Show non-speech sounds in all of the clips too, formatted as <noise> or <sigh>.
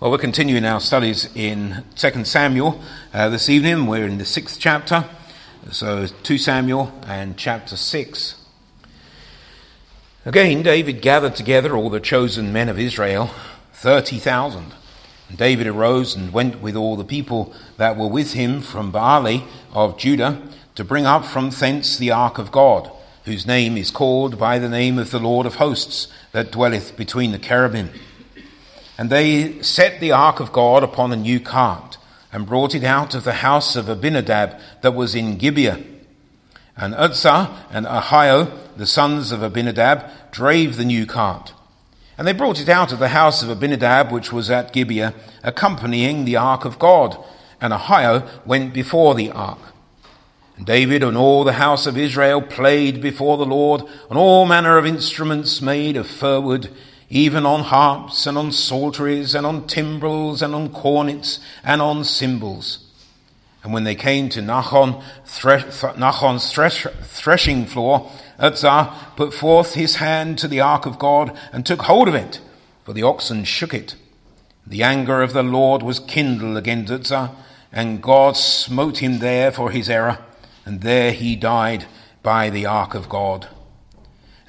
Well, we're continuing our studies in 2 Samuel. Uh, this evening we're in the sixth chapter. So 2 Samuel and chapter 6. Again, David gathered together all the chosen men of Israel, 30,000. And David arose and went with all the people that were with him from Baale of Judah to bring up from thence the ark of God, whose name is called by the name of the Lord of hosts, that dwelleth between the cherubim. And they set the ark of God upon a new cart and brought it out of the house of Abinadab that was in Gibeah. And Uzzah and Ahio, the sons of Abinadab, drave the new cart. And they brought it out of the house of Abinadab, which was at Gibeah, accompanying the ark of God. And Ahio went before the ark. And David and all the house of Israel played before the Lord on all manner of instruments made of fir wood even on harps and on psalteries and on timbrels and on cornets and on cymbals. And when they came to Nachon, thre- Nachon's thresh- threshing floor, Uzzah put forth his hand to the ark of God and took hold of it, for the oxen shook it. The anger of the Lord was kindled against Uzzah, and God smote him there for his error, and there he died by the ark of God.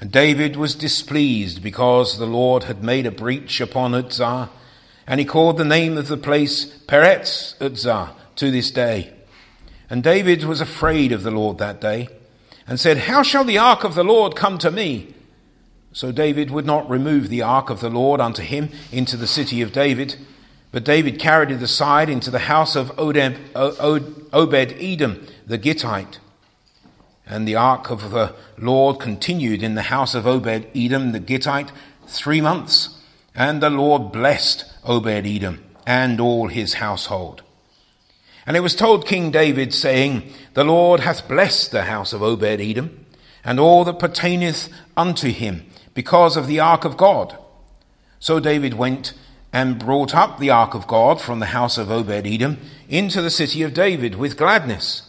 And David was displeased because the Lord had made a breach upon Uzzah, and he called the name of the place Peretz Uzzah to this day. And David was afraid of the Lord that day, and said, How shall the ark of the Lord come to me? So David would not remove the ark of the Lord unto him into the city of David, but David carried it aside into the house of Obed Edom the Gittite. And the ark of the Lord continued in the house of Obed Edom the Gittite three months. And the Lord blessed Obed Edom and all his household. And it was told King David, saying, The Lord hath blessed the house of Obed Edom and all that pertaineth unto him because of the ark of God. So David went and brought up the ark of God from the house of Obed Edom into the city of David with gladness.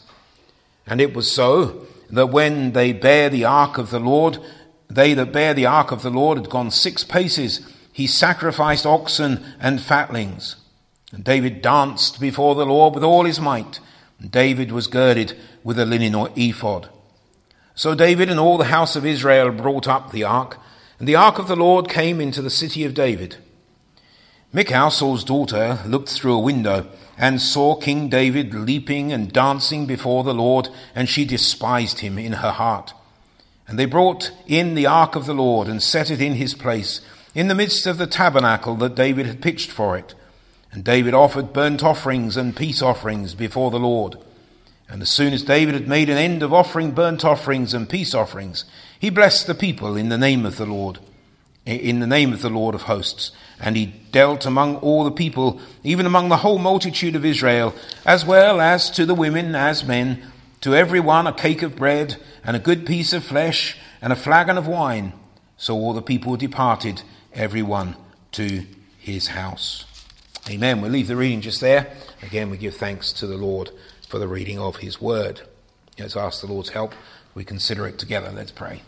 And it was so that when they bear the ark of the Lord, they that bear the ark of the Lord had gone six paces, he sacrificed oxen and fatlings. And David danced before the Lord with all his might. And David was girded with a linen or ephod. So David and all the house of Israel brought up the ark, and the ark of the Lord came into the city of David. Michal, Saul's daughter, looked through a window and saw King David leaping and dancing before the Lord, and she despised him in her heart. And they brought in the ark of the Lord and set it in his place, in the midst of the tabernacle that David had pitched for it. And David offered burnt offerings and peace offerings before the Lord. And as soon as David had made an end of offering burnt offerings and peace offerings, he blessed the people in the name of the Lord in the name of the Lord of hosts. And he dealt among all the people, even among the whole multitude of Israel, as well as to the women as men, to every one a cake of bread, and a good piece of flesh, and a flagon of wine. So all the people departed, every one to his house. Amen. We'll leave the reading just there. Again, we give thanks to the Lord for the reading of his word. Let's ask the Lord's help. We consider it together. Let's pray.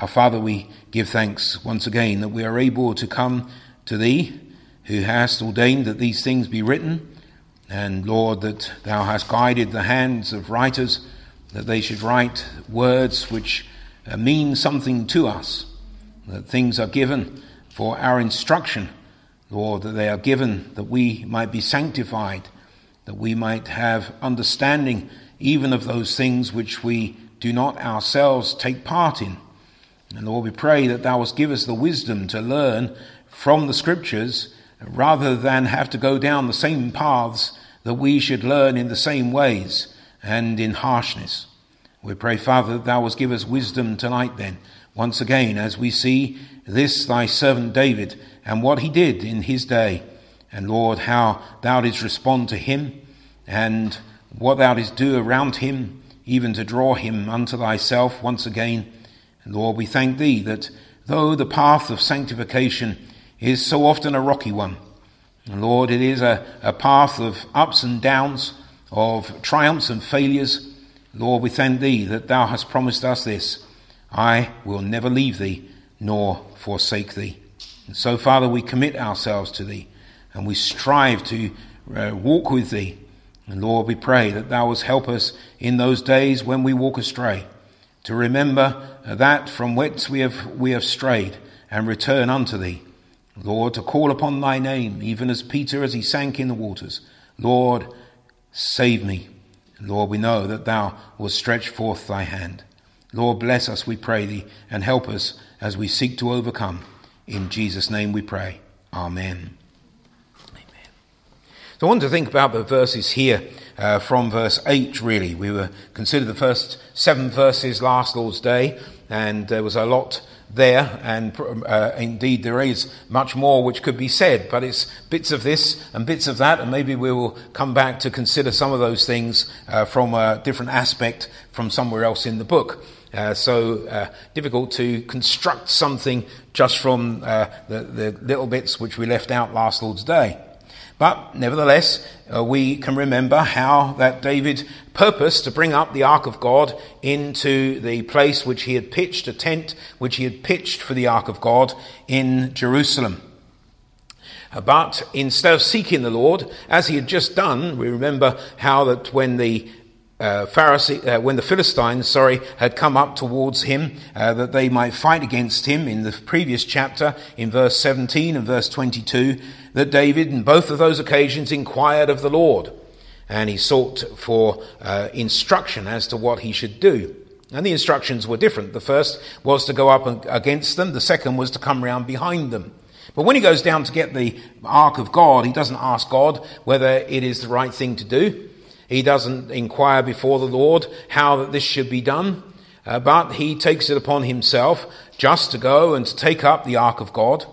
Our Father, we give thanks once again that we are able to come to Thee, who hast ordained that these things be written, and Lord, that Thou hast guided the hands of writers, that they should write words which uh, mean something to us, that things are given for our instruction, Lord, that they are given that we might be sanctified, that we might have understanding even of those things which we do not ourselves take part in. And Lord, we pray that Thou wilt give us the wisdom to learn from the Scriptures rather than have to go down the same paths that we should learn in the same ways and in harshness. We pray, Father, that Thou wilt give us wisdom tonight then, once again, as we see this Thy servant David and what he did in his day. And Lord, how Thou didst respond to him and what Thou didst do around him, even to draw him unto Thyself once again. And Lord, we thank Thee that though the path of sanctification is so often a rocky one, Lord, it is a, a path of ups and downs, of triumphs and failures, Lord, we thank Thee that Thou hast promised us this I will never leave Thee nor forsake Thee. And so, Father, we commit ourselves to Thee. and we strive to uh, walk with thee. And Lord, we pray that thou wilt help us in those days when we walk astray, to remember that from whence we have, we have strayed, and return unto thee. Lord, to call upon thy name, even as Peter as he sank in the waters. Lord, save me. Lord, we know that thou wilt stretch forth thy hand. Lord, bless us, we pray thee, and help us as we seek to overcome. In Jesus' name we pray. Amen. Amen. So I want to think about the verses here uh, from verse 8, really. We were considered the first seven verses last Lord's Day, and there was a lot there, and uh, indeed there is much more which could be said, but it's bits of this and bits of that, and maybe we will come back to consider some of those things uh, from a different aspect from somewhere else in the book. Uh, so uh, difficult to construct something just from uh, the, the little bits which we left out last Lord's Day. But nevertheless, uh, we can remember how that David purposed to bring up the ark of God into the place which he had pitched, a tent which he had pitched for the ark of God in Jerusalem. Uh, but instead of seeking the Lord, as he had just done, we remember how that when the uh, Pharisee, uh, when the Philistines, sorry, had come up towards him, uh, that they might fight against him in the previous chapter, in verse 17 and verse 22, that David, in both of those occasions, inquired of the Lord, and he sought for uh, instruction as to what he should do. And the instructions were different. The first was to go up against them. The second was to come round behind them. But when he goes down to get the ark of God, he doesn't ask God whether it is the right thing to do. He doesn't inquire before the Lord how that this should be done. Uh, but he takes it upon himself just to go and to take up the ark of God.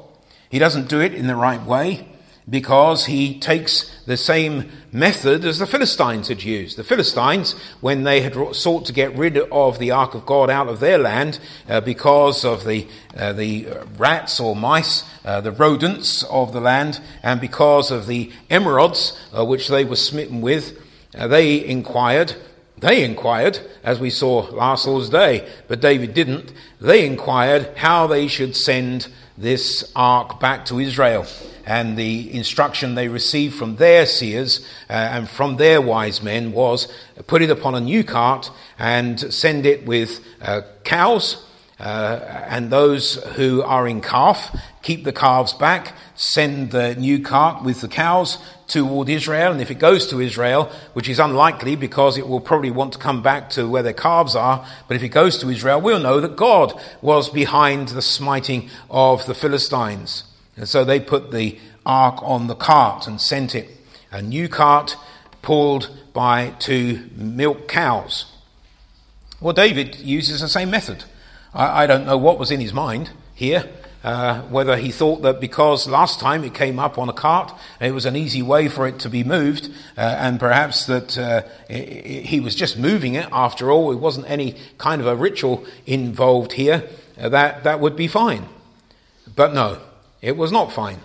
He doesn't do it in the right way because he takes the same method as the Philistines had used. The Philistines, when they had sought to get rid of the ark of God out of their land uh, because of the uh, the rats or mice, uh, the rodents of the land, and because of the emerods uh, which they were smitten with, uh, they inquired. They inquired, as we saw last Lord's Day, but David didn't. They inquired how they should send this ark back to Israel. And the instruction they received from their seers uh, and from their wise men was put it upon a new cart and send it with uh, cows. Uh, and those who are in calf, keep the calves back, send the new cart with the cows toward Israel. And if it goes to Israel, which is unlikely because it will probably want to come back to where their calves are, but if it goes to Israel, we'll know that God was behind the smiting of the Philistines. And so they put the ark on the cart and sent it. A new cart pulled by two milk cows. Well, David uses the same method. I, I don't know what was in his mind here. Uh, whether he thought that because last time it came up on a cart, it was an easy way for it to be moved, uh, and perhaps that uh, it, he was just moving it after all, it wasn't any kind of a ritual involved here, uh, that, that would be fine. But no, it was not fine.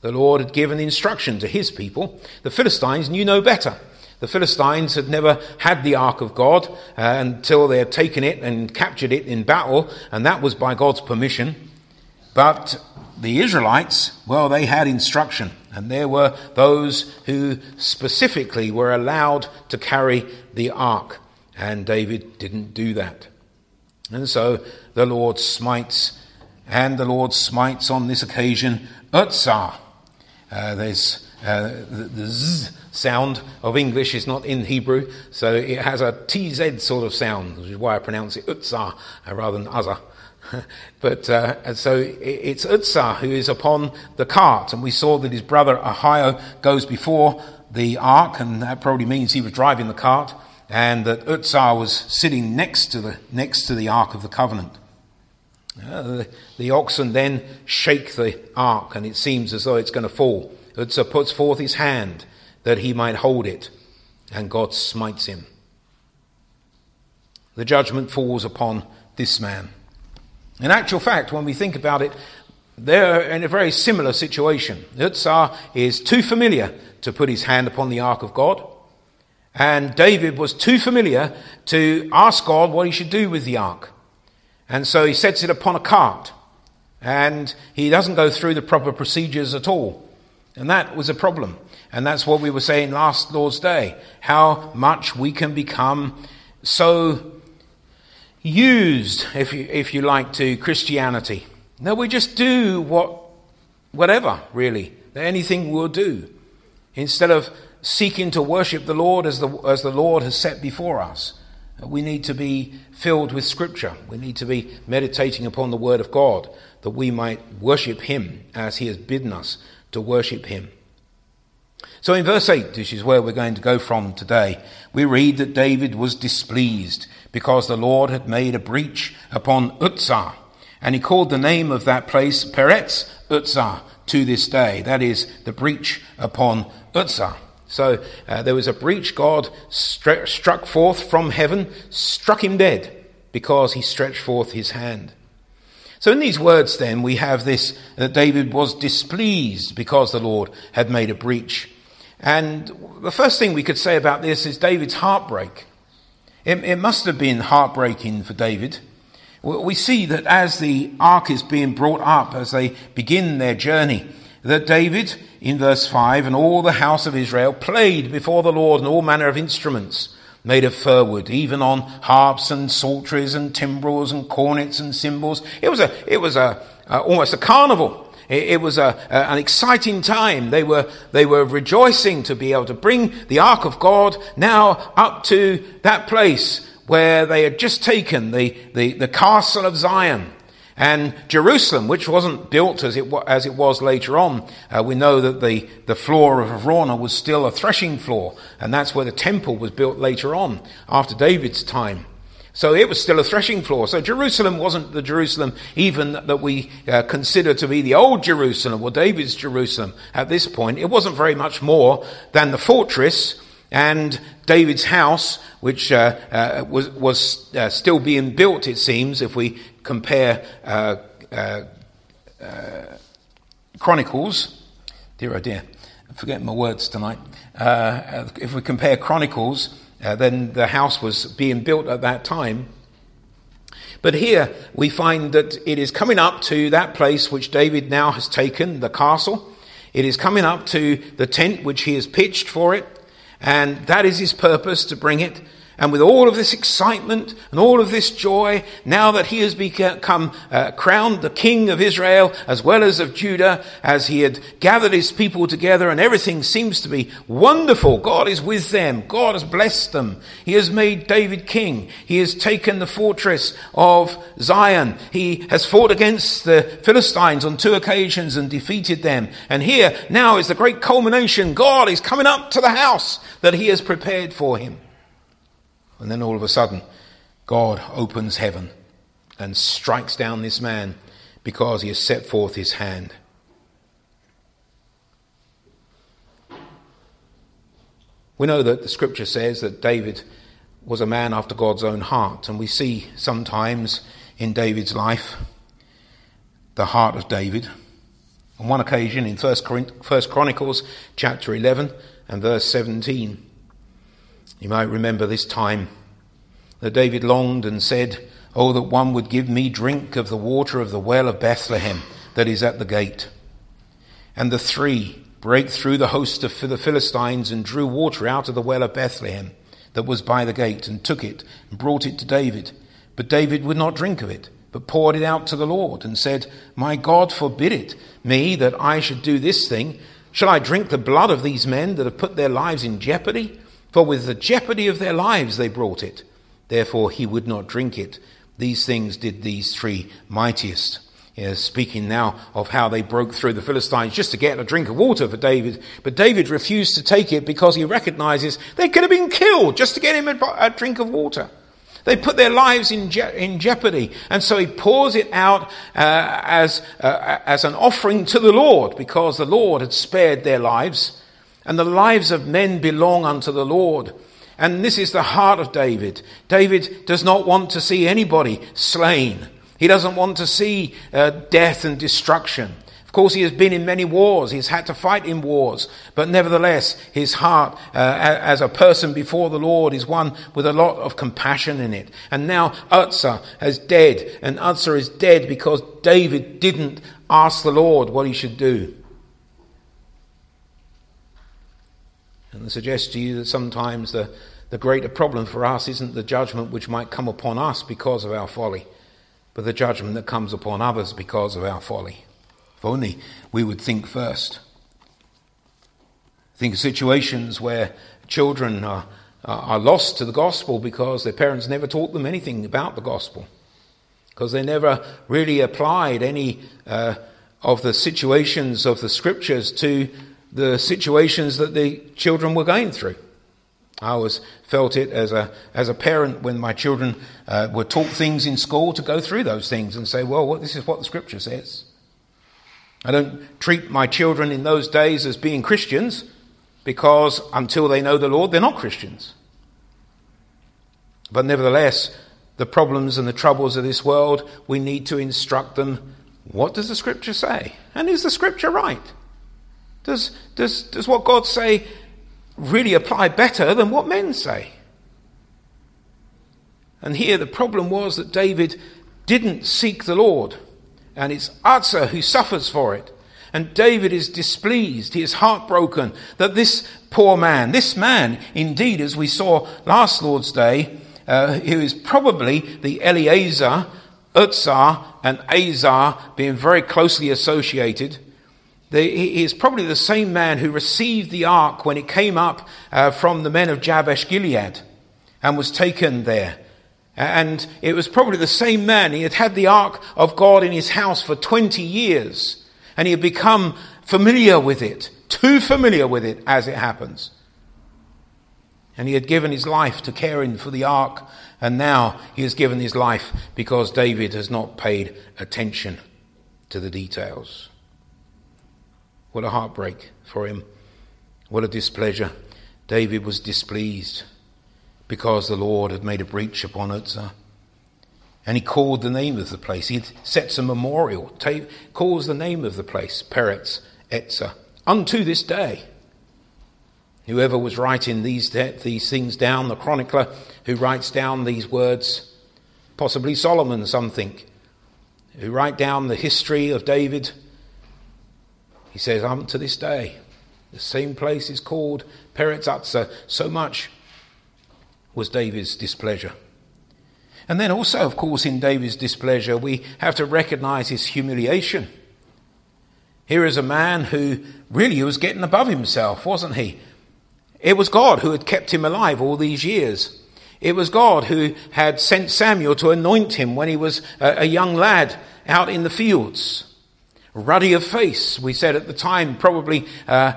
The Lord had given instruction to his people. The Philistines knew no better. The Philistines had never had the ark of God uh, until they had taken it and captured it in battle, and that was by God's permission. But the Israelites, well, they had instruction, and there were those who specifically were allowed to carry the ark, and David didn't do that. And so the Lord smites, and the Lord smites on this occasion Uzzah. Uh, there's uh, the, the z sound of English is not in Hebrew, so it has a TZ sort of sound, which is why I pronounce it Uzzah rather than Uzzah. <laughs> but uh, so it's Uzzah who is upon the cart, and we saw that his brother Ahio goes before the ark, and that probably means he was driving the cart, and that Uzzah was sitting next to the next to the ark of the covenant. Uh, the, the, oxen then shake the ark, and it seems as though it's going to fall. Uzzah puts forth his hand that he might hold it, and God smites him. The judgment falls upon this man. In actual fact, when we think about it, they're in a very similar situation. Uzzah is too familiar to put his hand upon the ark of God, and David was too familiar to ask God what he should do with the ark. And so he sets it upon a cart, and he doesn't go through the proper procedures at all. And that was a problem. And that's what we were saying last Lord's Day. How much we can become so used, if you, if you like, to Christianity. No, we just do what, whatever, really. Anything we'll do. Instead of seeking to worship the Lord as the, as the Lord has set before us. We need to be filled with Scripture. We need to be meditating upon the Word of God that we might worship Him as He has bidden us to worship Him. So in verse 8, which is where we're going to go from today, we read that David was displeased because the Lord had made a breach upon Uzzah. And he called the name of that place Peretz Uzzah to this day. That is the breach upon Uzzah. So uh, there was a breach. God struck forth from heaven, struck him dead because he stretched forth his hand. So in these words, then, we have this that David was displeased because the Lord had made a breach. And the first thing we could say about this is David's heartbreak. It, it must have been heartbreaking for David. We see that as the ark is being brought up, as they begin their journey, that David, in verse 5, and all the house of Israel played before the Lord in all manner of instruments made of fir wood, even on harps and psalteries and timbrels and cornets and cymbals. It was a, it was a, almost a carnival. It, it was a, a, an exciting time. They were, they were rejoicing to be able to bring the ark of God now up to that place where they had just taken the, the, the castle of Zion. And Jerusalem, which wasn't built as it, as it was later on, uh, we know that the, the floor of Araunah was still a threshing floor, and that's where the temple was built later on, after David's time. So it was still a threshing floor. So Jerusalem wasn't the Jerusalem even that we uh, consider to be the old Jerusalem or David's Jerusalem at this point. It wasn't very much more than the fortress and David's house, which uh, uh, was, was uh, still being built, it seems, if we compare uh, uh, uh, Chronicles. Dear oh dear, I'm forgetting my words tonight. if we compare Chronicles, then the house was being built at that time. But here we find that it is coming up to that place which David now has taken, the castle. It is coming up to the tent which he has pitched for it. And that is his purpose to bring it. And with all of this excitement and all of this joy, now that he has become uh, crowned the king of Israel as well as of Judah, as he had gathered his people together and everything seems to be wonderful. God is with them. God has blessed them. He has made David king. He has taken the fortress of Zion. He has fought against the Philistines on two occasions and defeated them. And here now is the great culmination. God is coming up to the house that he has prepared for him. And then all of a sudden, God opens heaven and strikes down this man because he has set forth his hand. We know that the scripture says that David was a man after God's own heart, and we see sometimes in David's life the heart of David. On one occasion in First Chronicles chapter 11 and verse 17, you might remember this time that David longed and said, Oh, that one would give me drink of the water of the well of Bethlehem that is at the gate. And the three brake through the host of the Philistines and drew water out of the well of Bethlehem that was by the gate and took it and brought it to David. But David would not drink of it, but poured it out to the Lord and said, My God forbid it me that I should do this thing. Shall I drink the blood of these men that have put their lives in jeopardy? For with the jeopardy of their lives they brought it. Therefore he would not drink it. These things did these three mightiest. speaking now of how they broke through the Philistines just to get a drink of water for David. But David refused to take it because he recognizes they could have been killed just to get him a, a drink of water. They put their lives in, je- in jeopardy. And so he pours it out uh, as, uh, as an offering to the Lord because the Lord had spared their lives and the lives of men belong unto the Lord. And this is the heart of David. David does not want to see anybody slain. He doesn't want to see uh, death and destruction. Of course, he has been in many wars. He's had to fight in wars. But nevertheless, his heart, uh, as a person before the Lord, is one with a lot of compassion in it. And now Uzzah is dead. And Uzzah is dead because David didn't ask the Lord what he should do. And suggest to you that sometimes the, the greater problem for us isn't the judgment which might come upon us because of our folly, but the judgment that comes upon others because of our folly. If only we would think first. Think of situations where children are, are lost to the gospel because their parents never taught them anything about the gospel, because they never really applied any uh, of the situations of the scriptures to the situations that the children were going through. I always felt it as a, as a parent when my children uh, were taught things in school to go through those things and say, well, this is what the scripture says. I don't treat my children in those days as being Christians because until they know the Lord, they're not Christians. But nevertheless, the problems and the troubles of this world, we need to instruct them what does the scripture say? And is the scripture right? Does, does, does what God say really apply better than what men say? And here the problem was that David didn't seek the Lord, and it's Uzzah who suffers for it. And David is displeased, he is heartbroken that this poor man, this man, indeed, as we saw last Lord's Day, uh, who is probably the Eleazar, Uzzah, and Azar being very closely associated. The, he is probably the same man who received the ark when it came up uh, from the men of Jabesh Gilead and was taken there. And it was probably the same man. He had had the ark of God in his house for 20 years and he had become familiar with it, too familiar with it as it happens. And he had given his life to caring for the ark, and now he has given his life because David has not paid attention to the details. What a heartbreak for him. What a displeasure. David was displeased because the Lord had made a breach upon Uzzah. And he called the name of the place. He sets a memorial, calls the name of the place, Peretz Etzah, unto this day. Whoever was writing these, these things down, the chronicler who writes down these words, possibly Solomon, some think, who write down the history of David, he says, I'm to this day, the same place is called Peretz Etzah. So much was David's displeasure. And then also, of course, in David's displeasure, we have to recognize his humiliation. Here is a man who really was getting above himself, wasn't he? It was God who had kept him alive all these years. It was God who had sent Samuel to anoint him when he was a, young lad out in the fields. Ruddy of face, we said at the time, probably uh,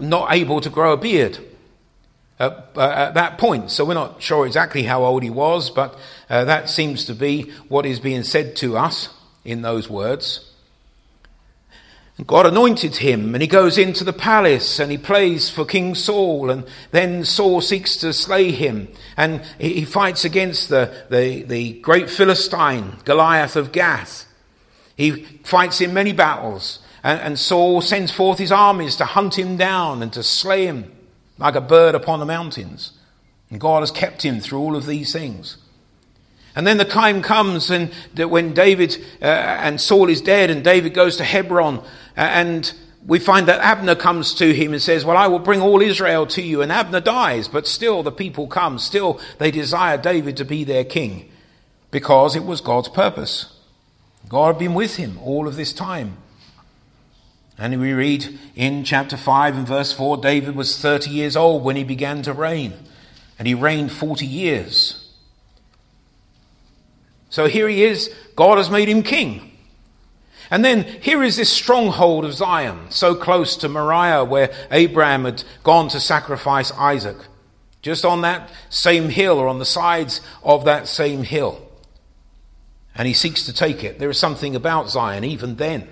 not able to grow a beard at, uh, at, that point. So we're not sure exactly how old he was, but uh, that seems to be what is being said to us in those words. God anointed him and he goes into the palace and he plays for King Saul and then Saul seeks to slay him and he fights against the, the, the great Philistine, Goliath of Gath. He fights in many battles and, and Saul sends forth his armies to hunt him down and to slay him like a bird upon the mountains. And God has kept him through all of these things. And then the time comes and when David uh, and Saul is dead and David goes to Hebron and we find that Abner comes to him and says, well, I will bring all Israel to you. And Abner dies, but still the people come. Still they desire David to be their king because it was God's purpose. God had been with him all of this time. And we read in chapter 5 and verse 4 David was 30 years old when he began to reign, and he reigned 40 years. So here he is, God has made him king. And then here is this stronghold of Zion, so close to Moriah, where Abraham had gone to sacrifice Isaac, just on that same hill or on the sides of that same hill. And he seeks to take it. There is something about Zion even then.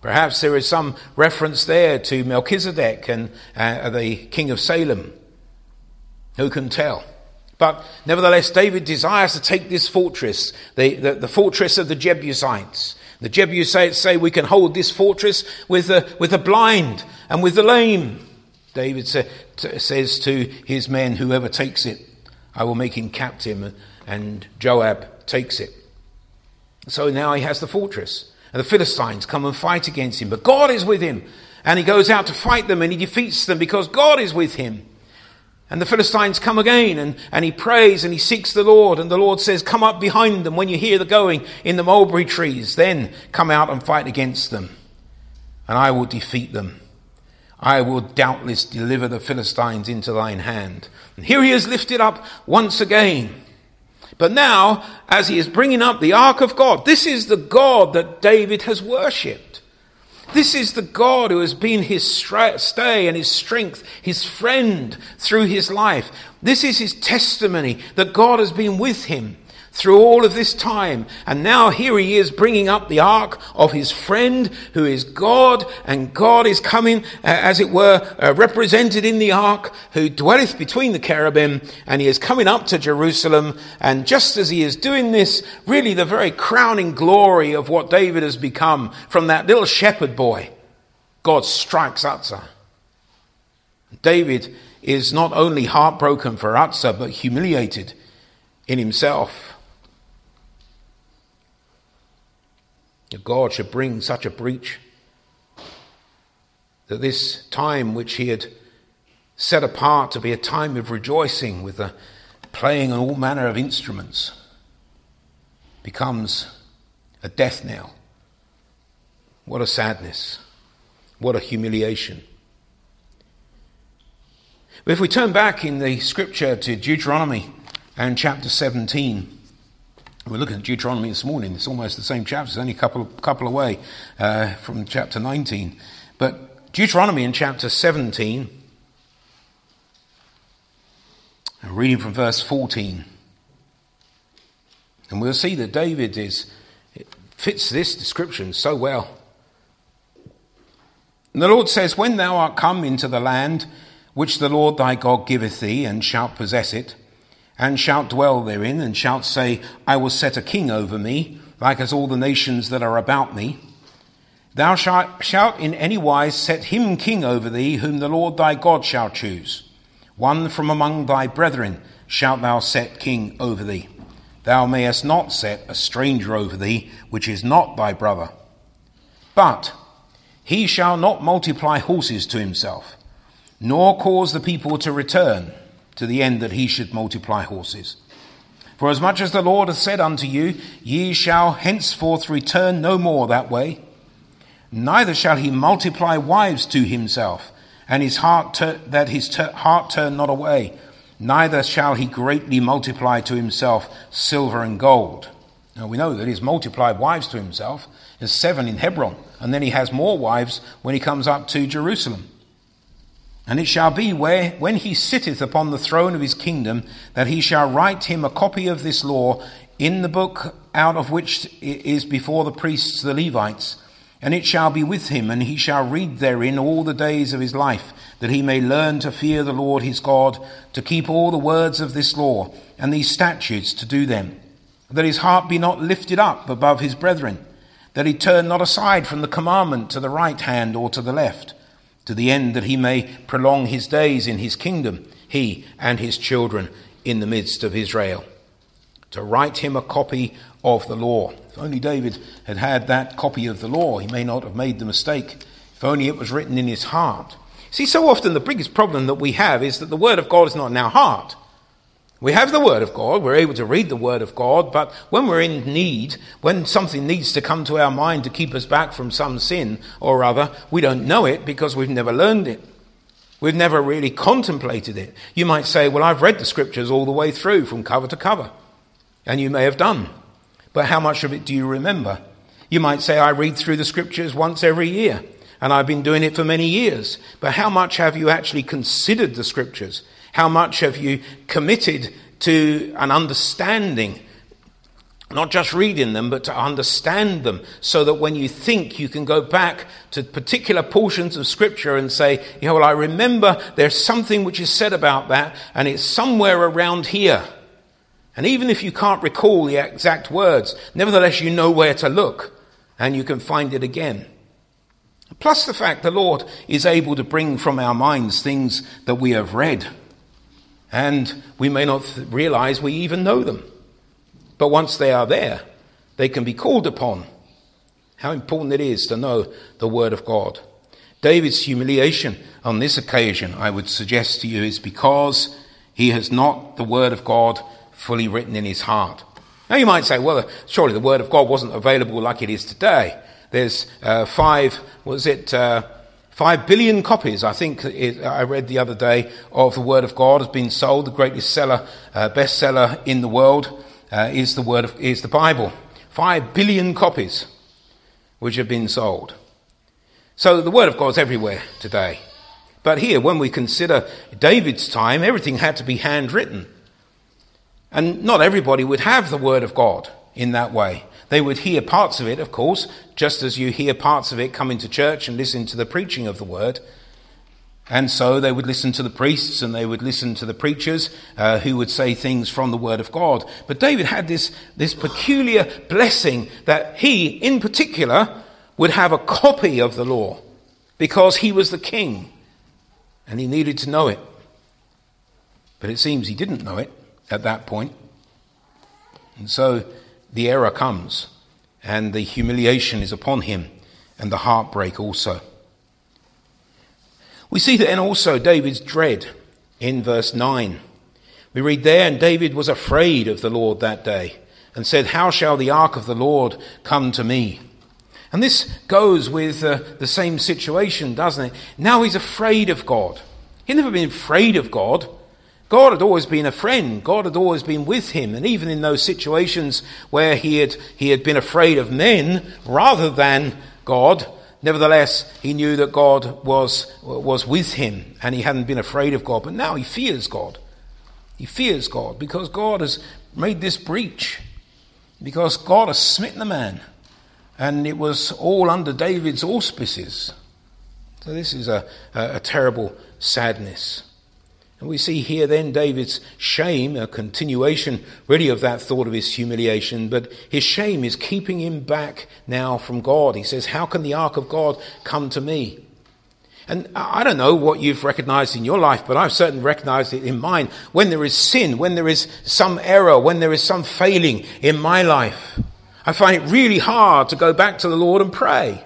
Perhaps there is some reference there to Melchizedek and uh, the king of Salem. Who can tell? But nevertheless, David desires to take this fortress, the, the, the, fortress of the Jebusites. The Jebusites say we can hold this fortress with the, with the blind and with the lame. David say, t- says to his men, whoever takes it, I will make him captain. And Joab takes it. So now he has the fortress. And the Philistines come and fight against him. But God is with him. And he goes out to fight them and he defeats them because God is with him. And the Philistines come again, and, and he prays and he seeks the Lord, and the Lord says, Come up behind them when you hear the going in the mulberry trees, then come out and fight against them, and I will defeat them. I will doubtless deliver the Philistines into thine hand. And here he is lifted up once again. But now, as he is bringing up the ark of God, this is the God that David has worshipped. This is the God who has been his stay and his strength, his friend through his life. This is his testimony that God has been with him through all of this time. And now here he is bringing up the ark of his friend who is God and God is coming, uh, as it were, uh, represented in the ark who dwelleth between the cherubim and he is coming up to Jerusalem. And just as he is doing this, really the very crowning glory of what David has become from that little shepherd boy, God strikes Uzzah. David is not only heartbroken for Uzzah, but humiliated in himself. that God should bring such a breach, that this time which he had set apart to be a time of rejoicing with the playing on all manner of instruments becomes a death knell. What a sadness. What a humiliation. But if we turn back in the scripture to Deuteronomy and chapter 17, we're looking at Deuteronomy this morning. It's almost the same chapter. It's only a couple, couple away uh, from chapter 19. But Deuteronomy in chapter 17, I'm reading from verse 14. And we'll see that David is, fits this description so well. And the Lord says, When thou art come into the land which the Lord thy God giveth thee, and shalt possess it, and shalt dwell therein, and shalt say, I will set a king over me, like as all the nations that are about me. Thou shalt, in any wise set him king over thee, whom the Lord thy God shall choose. One from among thy brethren shalt thou set king over thee. Thou mayest not set a stranger over thee, which is not thy brother. But he shall not multiply horses to himself, nor cause the people to return to the end that he should multiply horses. For as much as the Lord hath said unto you, ye shall henceforth return no more that way, neither shall he multiply wives to himself, and his heart tur- that his heart turn not away, neither shall he greatly multiply to himself silver and gold. Now we know that he's multiplied wives to himself. There's seven in Hebron, and then he has more wives when he comes up to Jerusalem. And it shall be where, when he sitteth upon the throne of his kingdom, that he shall write him a copy of this law in the book out of which is before the priests the Levites. And it shall be with him, and he shall read therein all the days of his life, that he may learn to fear the Lord his God, to keep all the words of this law, and these statutes to do them. That his heart be not lifted up above his brethren, that he turn not aside from the commandment to the right hand or to the left to the end that he may prolong his days in his kingdom, he and his children in the midst of Israel. To write him a copy of the law. If only David had had that copy of the law, he may not have made the mistake. If only it was written in his heart. See, so often the biggest problem that we have is that the word of God is not in our heart. We have the Word of God, we're able to read the Word of God, but when we're in need, when something needs to come to our mind to keep us back from some sin or other, we don't know it because we've never learned it. We've never really contemplated it. You might say, Well, I've read the Scriptures all the way through from cover to cover. And you may have done. But how much of it do you remember? You might say, I read through the Scriptures once every year. And I've been doing it for many years. But how much have you actually considered the Scriptures? How much have you committed to an understanding? Not just reading them, but to understand them so that when you think, you can go back to particular portions of Scripture and say, you know, well, I remember there's something which is said about that, and it's somewhere around here. And even if you can't recall the exact words, nevertheless, you know where to look, and you can find it again. Plus the fact the Lord is able to bring from our minds things that we have read and we may not realize we even know them. But once they are there, they can be called upon. How important it is to know the Word of God. David's humiliation on this occasion, I would suggest to you, is because he has not the Word of God fully written in his heart. Now you might say, well, surely the Word of God wasn't available like it is today. There's uh, five, was it, uh, five billion copies, I think it, I read the other day, of the Word of God has been sold. The greatest seller, uh, bestseller in the world uh, is the Word of, is the Bible. Five billion copies which have been sold. So the Word of God is everywhere today. But here, when we consider David's time, everything had to be handwritten. And not everybody would have the Word of God in that way. They would hear parts of it, of course, just as you hear parts of it coming to church and listen to the preaching of the Word. And so they would listen to the priests and they would listen to the preachers uh, who would say things from the Word of God. But David had this, this peculiar blessing that he, in particular, would have a copy of the law because he was the king and he needed to know it. But it seems he didn't know it at that point. And so the error comes and the humiliation is upon him and the heartbreak also. We see then also David's dread in verse 9. We read there, and David was afraid of the Lord that day and said, How shall the ark of the Lord come to me? And this goes with uh, the same situation, doesn't it? Now he's afraid of God. He'd never been afraid of God. God had always been a friend. God had always been with him. And even in those situations where he had, he had been afraid of men rather than God, nevertheless, he knew that God was, was with him and he hadn't been afraid of God. But now he fears God. He fears God because God has made this breach. Because God has smitten the man and it was all under David's auspices. So this is a, a, a terrible sadness. And we see here then David's shame, a continuation really of that thought of his humiliation, but his shame is keeping him back now from God. He says, How can the ark of God come to me? And I don't know what you've recognized in your life, but I've certainly recognized it in mine. When there is sin, when there is some error, when there is some failing in my life, I find it really hard to go back to the Lord and pray.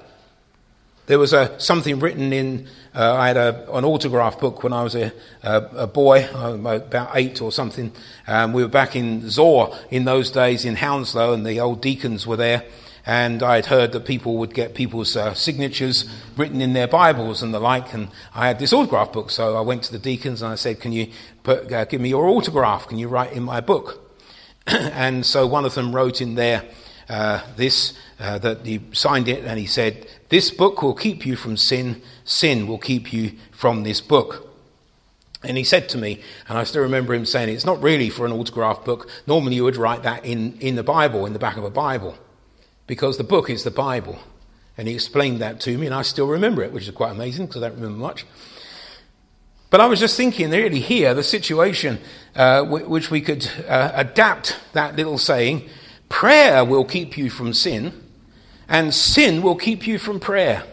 There was a, something written in, uh, I had a, an autograph book when I was a, a, a boy, uh, about eight or something. Um, we were back in Zoar in those days in Hounslow, and the old deacons were there. And I had heard that people would get people's uh, signatures written in their Bibles and the like. And I had this autograph book, so I went to the deacons and I said, Can you put, uh, give me your autograph? Can you write in my book? <clears throat> and so one of them wrote in there, uh, this, uh, that he signed it and he said, This book will keep you from sin, sin will keep you from this book. And he said to me, and I still remember him saying, It's not really for an autograph book. Normally you would write that in, in the Bible, in the back of a Bible, because the book is the Bible. And he explained that to me, and I still remember it, which is quite amazing because I don't remember much. But I was just thinking, really, here, the situation uh, which we could uh, adapt that little saying Prayer will keep you from sin, and sin will keep you from prayer.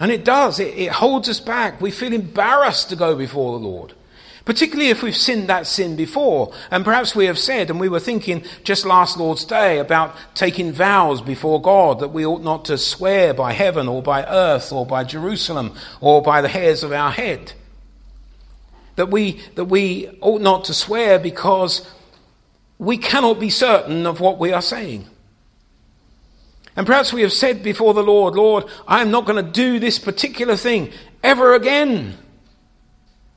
And it does, it, it, holds us back. We feel embarrassed to go before the Lord. Particularly if we've sinned that sin before. And perhaps we have said, and we were thinking just last Lord's Day about taking vows before God that we ought not to swear by heaven or by earth or by Jerusalem or by the hairs of our head. That we, that we ought not to swear because we cannot be certain of what we are saying. And perhaps we have said before the Lord, Lord, I am not going to do this particular thing ever again.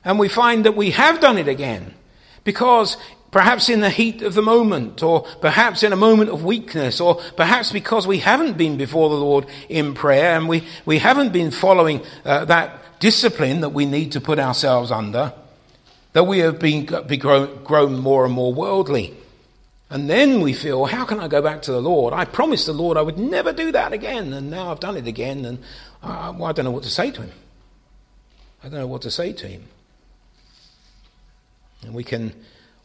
And we find that we have done it again because perhaps in the heat of the moment, or perhaps in a moment of weakness, or perhaps because we haven't been before the Lord in prayer and we, we haven't been following uh, that discipline that we need to put ourselves under, that we have been, grown, grown more and more worldly. And then we feel, how can I go back to the Lord? I promised the Lord I would never do that again, and now I've done it again, and uh, well, I don't know what to say to him. I don't know what to say to him. And we can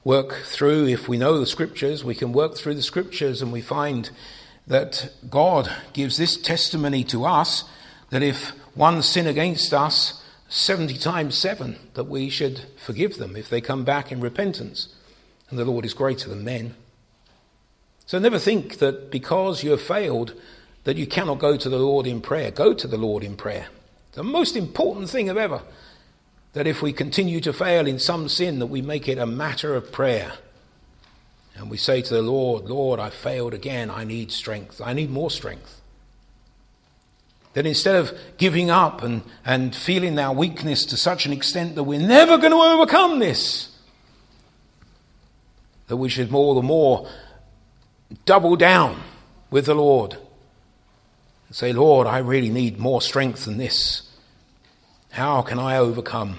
work through, if we know the scriptures, we can work through the scriptures and we find that God gives this testimony to us that if one sin against us 70 times 7, that we should forgive them if they come back in repentance. And the Lord is greater than men. So never think that because you have failed that you cannot go to the Lord in prayer. Go to the Lord in prayer. The most important thing of ever. That if we continue to fail in some sin, that we make it a matter of prayer. And we say to the Lord, Lord, I failed again. I need strength. I need more strength. Then instead of giving up and, and feeling our weakness to such an extent that we're never going to overcome this, that we should more the more double down with the Lord and say, Lord, I really need more strength than this. How can I overcome?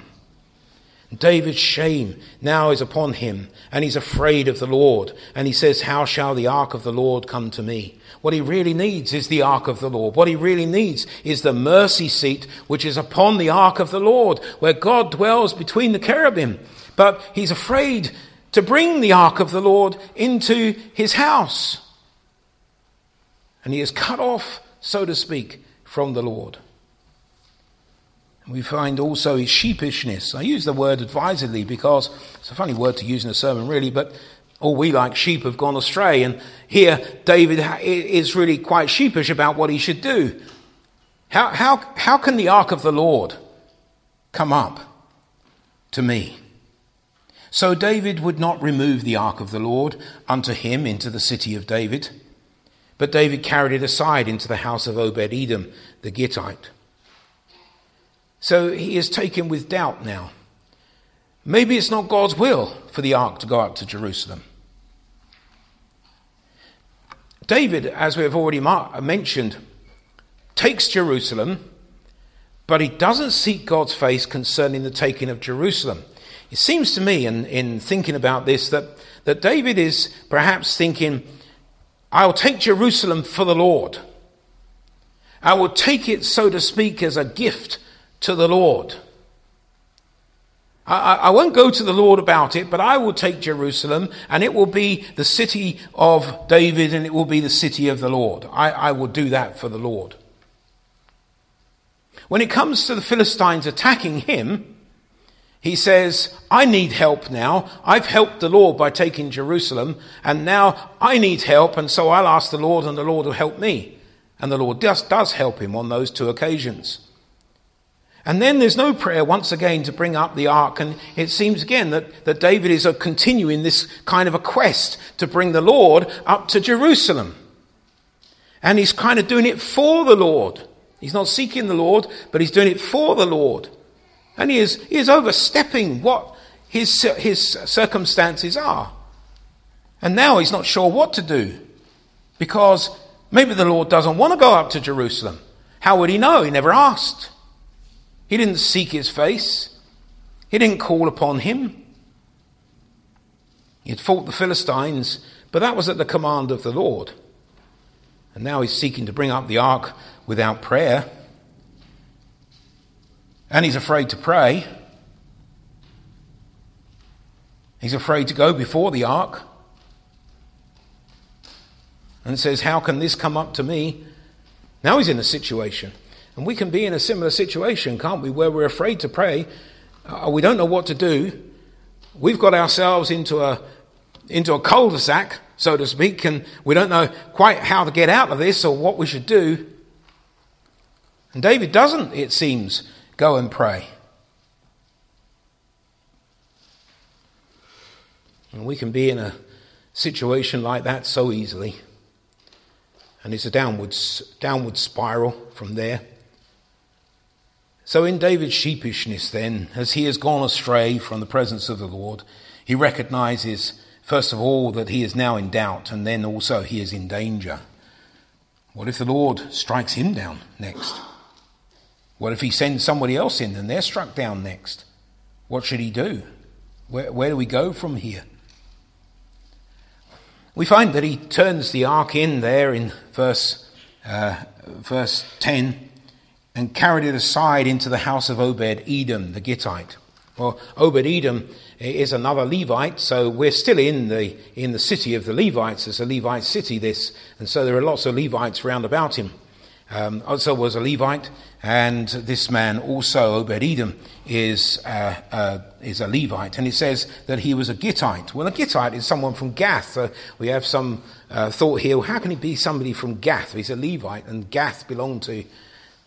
David's shame now is upon him, and he's afraid of the Lord. And he says, How shall the ark of the Lord come to me? What he really needs is the ark of the Lord. What he really needs is the mercy seat which is upon the ark of the Lord, where God dwells between the cherubim. But he's afraid to bring the ark of the Lord into his house. And he is cut off, so to speak, from the Lord. We find also his sheepishness. I use the word advisedly because it's a funny word to use in a sermon, really, but all we like sheep have gone astray. And here, David is really quite sheepish about what he should do. How, how, how can the ark of the Lord come up to me? So David would not remove the ark of the Lord unto him into the city of David, but David carried it aside into the house of Obed Edom the Gittite. So he is taken with doubt now. Maybe it's not God's will for the ark to go up to Jerusalem. David, as we have already mentioned, takes Jerusalem, but he doesn't seek God's face concerning the taking of Jerusalem. It seems to me, in, in thinking about this, that, that David is perhaps thinking, I'll take Jerusalem for the Lord. I will take it, so to speak, as a gift to the Lord. I, I, won't go to the Lord about it, but I will take Jerusalem, and it will be the city of David, and it will be the city of the Lord. I, I will do that for the Lord. When it comes to the Philistines attacking him, he says, I need help now. I've helped the Lord by taking Jerusalem, and now I need help, and so I'll ask the Lord, and the Lord will help me. And the Lord just does help him on those two occasions. And then there's no prayer once again to bring up the ark. And it seems again that, that David is uh, continuing this kind of a quest to bring the Lord up to Jerusalem. And he's kind of doing it for the Lord. He's not seeking the Lord, but he's doing it for the Lord. And he is, he is overstepping what his, his circumstances are. And now he's not sure what to do because maybe the Lord doesn't want to go up to Jerusalem. How would he know? He never asked. He didn't seek his face. He didn't call upon him. He had fought the Philistines, but that was at the command of the Lord. And now he's seeking to bring up the ark without prayer. And he's afraid to pray. He's afraid to go before the ark. And says, How can this come up to me? Now he's in a situation. And we can be in a similar situation, can't we, where we're afraid to pray, uh, we don't know what to do. We've got ourselves into a, into a cul-de-sac, so to speak, and we don't know quite how to get out of this or what we should do. And David doesn't, it seems, go and pray. And we can be in a situation like that so easily. And it's a downward, downward spiral from there. So, in David's sheepishness, then, as he has gone astray from the presence of the Lord, he recognizes, first of all, that he is now in doubt, and then also he is in danger. What if the Lord strikes him down next? What if he sends somebody else in and they're struck down next? What should he do? Where, where do we go from here? We find that he turns the ark in there in verse, uh, verse 10 and carried it aside into the house of Obed Edom the Gittite. Well, Obed Edom is another Levite, so we're still in the, in the city of the Levites. It's a Levite city, this, and so there are lots of Levites round about him. Um, also was a Levite, and this man also, Obed Edom, is, uh, uh, is a Levite. And it says that he was a Gittite. Well, a Gittite is someone from Gath. Uh, we have some uh, thought here, well, how can he be somebody from Gath? He's a Levite, and Gath belonged to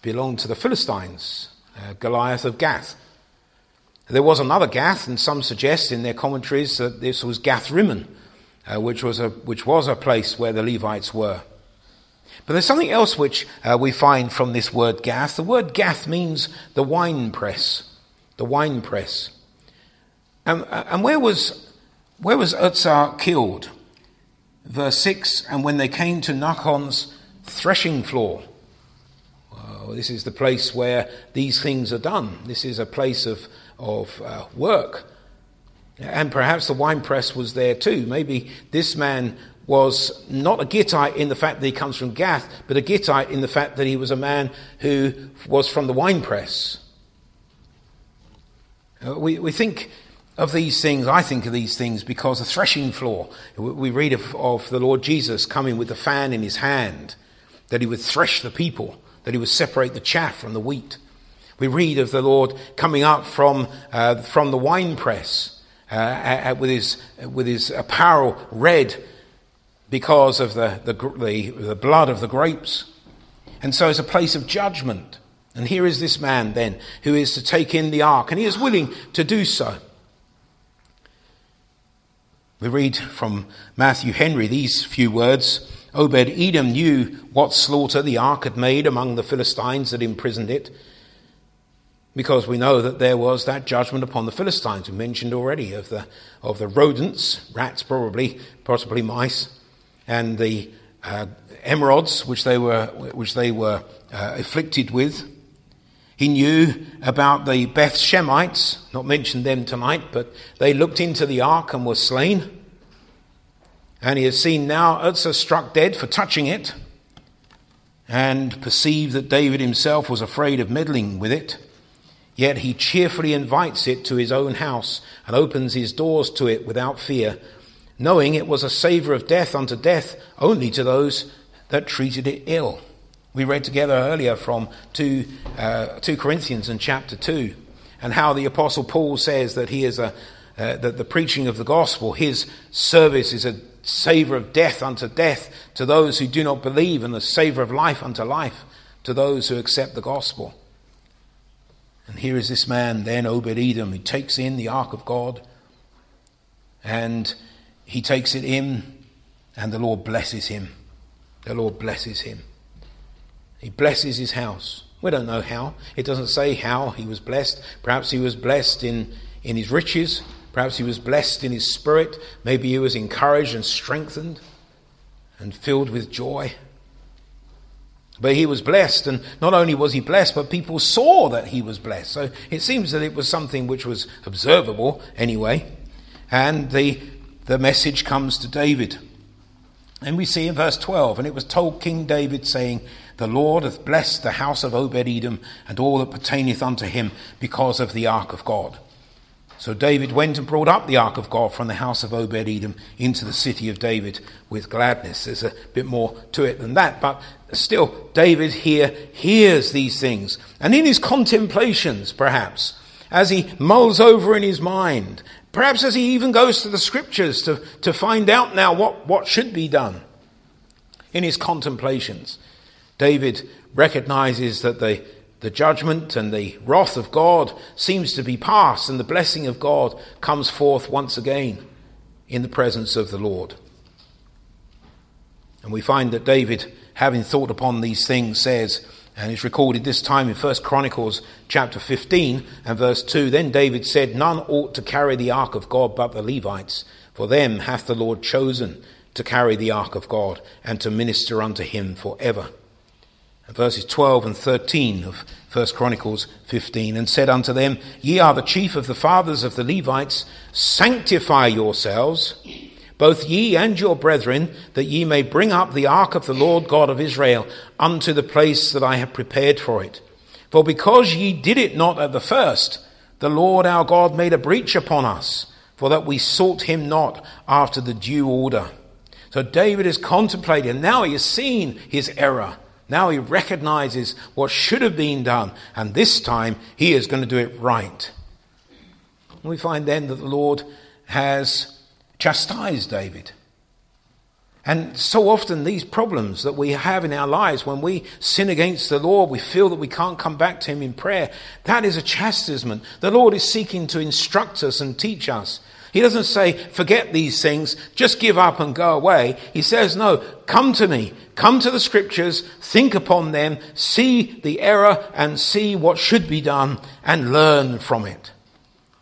belonged to the Philistines. Goliath of Gath. There was another Gath, and some suggest in their commentaries that this was Gath Rimmon, which, was a, which was a place where the Levites were. But there's something else which uh, we find from this word Gath. The word Gath means the wine press. The wine press. And, uh, and where was, where was Uzzah killed? Verse 6 And when they came to Nachon's threshing floor, this is the place where these things are done. This is a place of, of uh, work. And perhaps the wine press was there too. Maybe this man was not a Gittite in the fact that he comes from Gath, but a Gittite in the fact that he was a man who was from the wine press. Uh, we, we think of these things, I think of these things because the threshing floor, we read of, of the Lord Jesus coming with the fan in his hand, that he would thresh the people, that he would separate the chaff from the wheat. We read of the Lord coming up from, uh, from the wine press uh, with, his, with his apparel red because of the, the, the, the blood of the grapes. And so it's a place of judgment. And here is this man then who is to take in the ark, and he is willing to do so. We read from Matthew Henry these few words Obed Edom knew what slaughter the ark had made among the Philistines that imprisoned it, because we know that there was that judgment upon the Philistines we mentioned already of the, of the rodents, rats probably, possibly mice, and the uh, emerods which they were, which they were uh, afflicted with. He knew about the Beth Shemites, not mentioned them tonight, but they looked into the ark and were slain. And he has seen now Uzzah struck dead for touching it, and perceived that David himself was afraid of meddling with it. Yet he cheerfully invites it to his own house and opens his doors to it without fear, knowing it was a savour of death unto death only to those that treated it ill. We read together earlier from 2, uh, 2 Corinthians in chapter 2, and how the Apostle Paul says that he is a, uh, that the preaching of the gospel, his service is a savour of death unto death to those who do not believe, and the savour of life unto life to those who accept the gospel. And here is this man, then Obed Edom, who takes in the ark of God, and he takes it in, and the Lord blesses him. The Lord blesses him. He blesses his house. We don't know how. It doesn't say how he was blessed. Perhaps he was blessed in, in his riches. Perhaps he was blessed in his spirit. Maybe he was encouraged and strengthened and filled with joy. But he was blessed, and not only was he blessed, but people saw that he was blessed. So it seems that it was something which was observable anyway. And the, the message comes to David. And we see in verse 12, and it was told King David, saying, The Lord hath blessed the house of Obed Edom and all that pertaineth unto him because of the ark of God. So David went and brought up the ark of God from the house of Obed Edom into the city of David with gladness. There's a bit more to it than that, but still, David here hears these things. And in his contemplations, perhaps, as he mulls over in his mind, perhaps as he even goes to the scriptures to, to find out now what, what should be done, in his contemplations, David recognizes that the the judgment and the wrath of God seems to be past, and the blessing of God comes forth once again in the presence of the Lord. And we find that David, having thought upon these things, says, and it's recorded this time in 1 Chronicles chapter 15 and verse 2 Then David said, None ought to carry the ark of God but the Levites, for them hath the Lord chosen to carry the ark of God and to minister unto him for ever verses 12 and 13 of 1 Chronicles 15, and said unto them, Ye are the chief of the fathers of the Levites, sanctify yourselves, both ye and your brethren, that ye may bring up the ark of the Lord God of Israel unto the place that I have prepared for it. For because ye did it not at the first, the Lord our God made a breach upon us, for that we sought him not after the due order. So David is contemplating, now he has seen his error. Now he recognizes what should have been done, and this time he is going to do it right. We find then that the Lord has chastised David. And so often, these problems that we have in our lives, when we sin against the Lord, we feel that we can't come back to Him in prayer. That is a chastisement. The Lord is seeking to instruct us and teach us. He doesn't say, forget these things, just give up and go away. He says, no, come to me, come to the scriptures, think upon them, see the error and see what should be done and learn from it.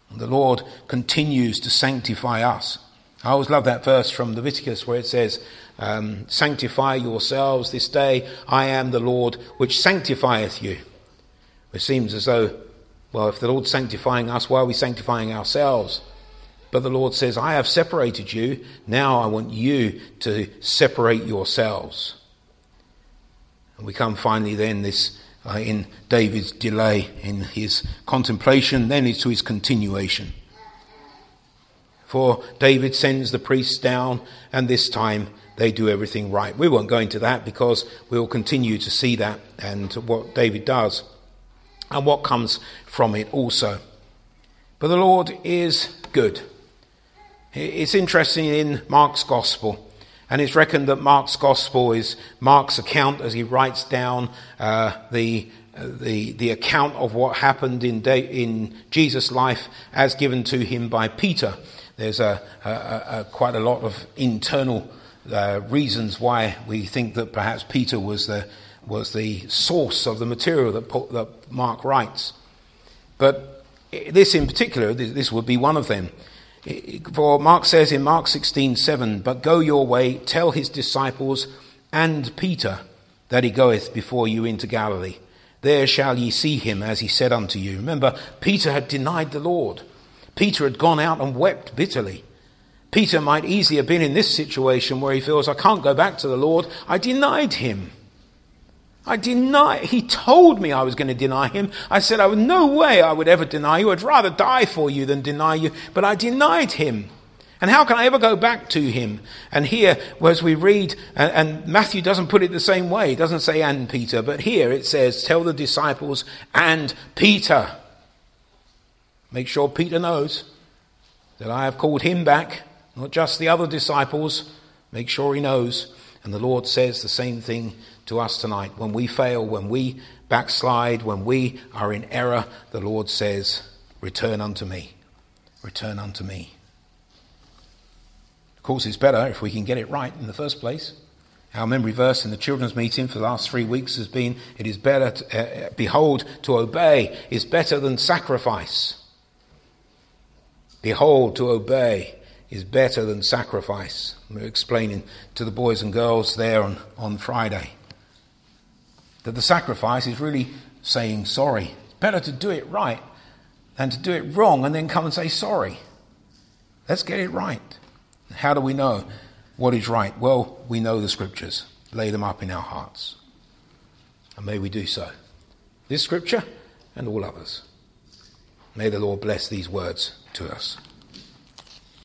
And the Lord continues to sanctify us. I always love that verse from Leviticus where it says, um, Sanctify yourselves this day, I am the Lord which sanctifieth you. It seems as though, well, if the Lord's sanctifying us, why are we sanctifying ourselves? But the Lord says, I have separated you, now I want you to separate yourselves. And we come finally then this uh, in David's delay in his contemplation, then to his continuation. For David sends the priests down, and this time they do everything right. We won't go into that because we'll continue to see that and what David does and what comes from it also. But the Lord is good. It's interesting in Mark's Gospel. And it's reckoned that Mark's gospel is Mark's account as he writes down uh, the, the, the account of what happened in, in Jesus' life as given to him by Peter. There's a, a, a quite a lot of internal uh, reasons why we think that perhaps Peter was the, was the source of the material that, that Mark writes. But this in particular, this would be one of them. For Mark says in Mark 16:7, "But go your way, tell his disciples and Peter that he goeth before you into Galilee. There shall ye see him as he said unto you." Remember, Peter had denied the Lord. Peter had gone out and wept bitterly. Peter might easily have been in this situation where he feels, I can't go back to the Lord. I denied him. I denied, he told me I was going to deny him. I said, I would no way I would ever deny you. I'd rather die for you than deny you. But I denied him. And how can I ever go back to him? And here, as we read, and, Matthew doesn't put it the same way. He doesn't say and Peter, but here it says, tell the disciples and Peter. Make sure Peter knows that I have called him back, not just the other disciples. Make sure he knows. And the Lord says the same thing to us tonight. When we fail, when we backslide, when we are in error, the Lord says, Return unto me. Return unto me. Of course, it's better if we can get it right in the first place. Our memory verse in the children's meeting for the last three weeks has been, It is better, to, uh, behold, to obey is better than sacrifice. Behold, to obey is better than sacrifice. We are explaining to the boys and girls there on, on Friday that the sacrifice is really saying sorry. It's better to do it right than to do it wrong and then come and say sorry. Let's get it right. How do we know what is right? Well, we know the scriptures, lay them up in our hearts. And may we do so. This scripture and all others. May the Lord bless these words to us.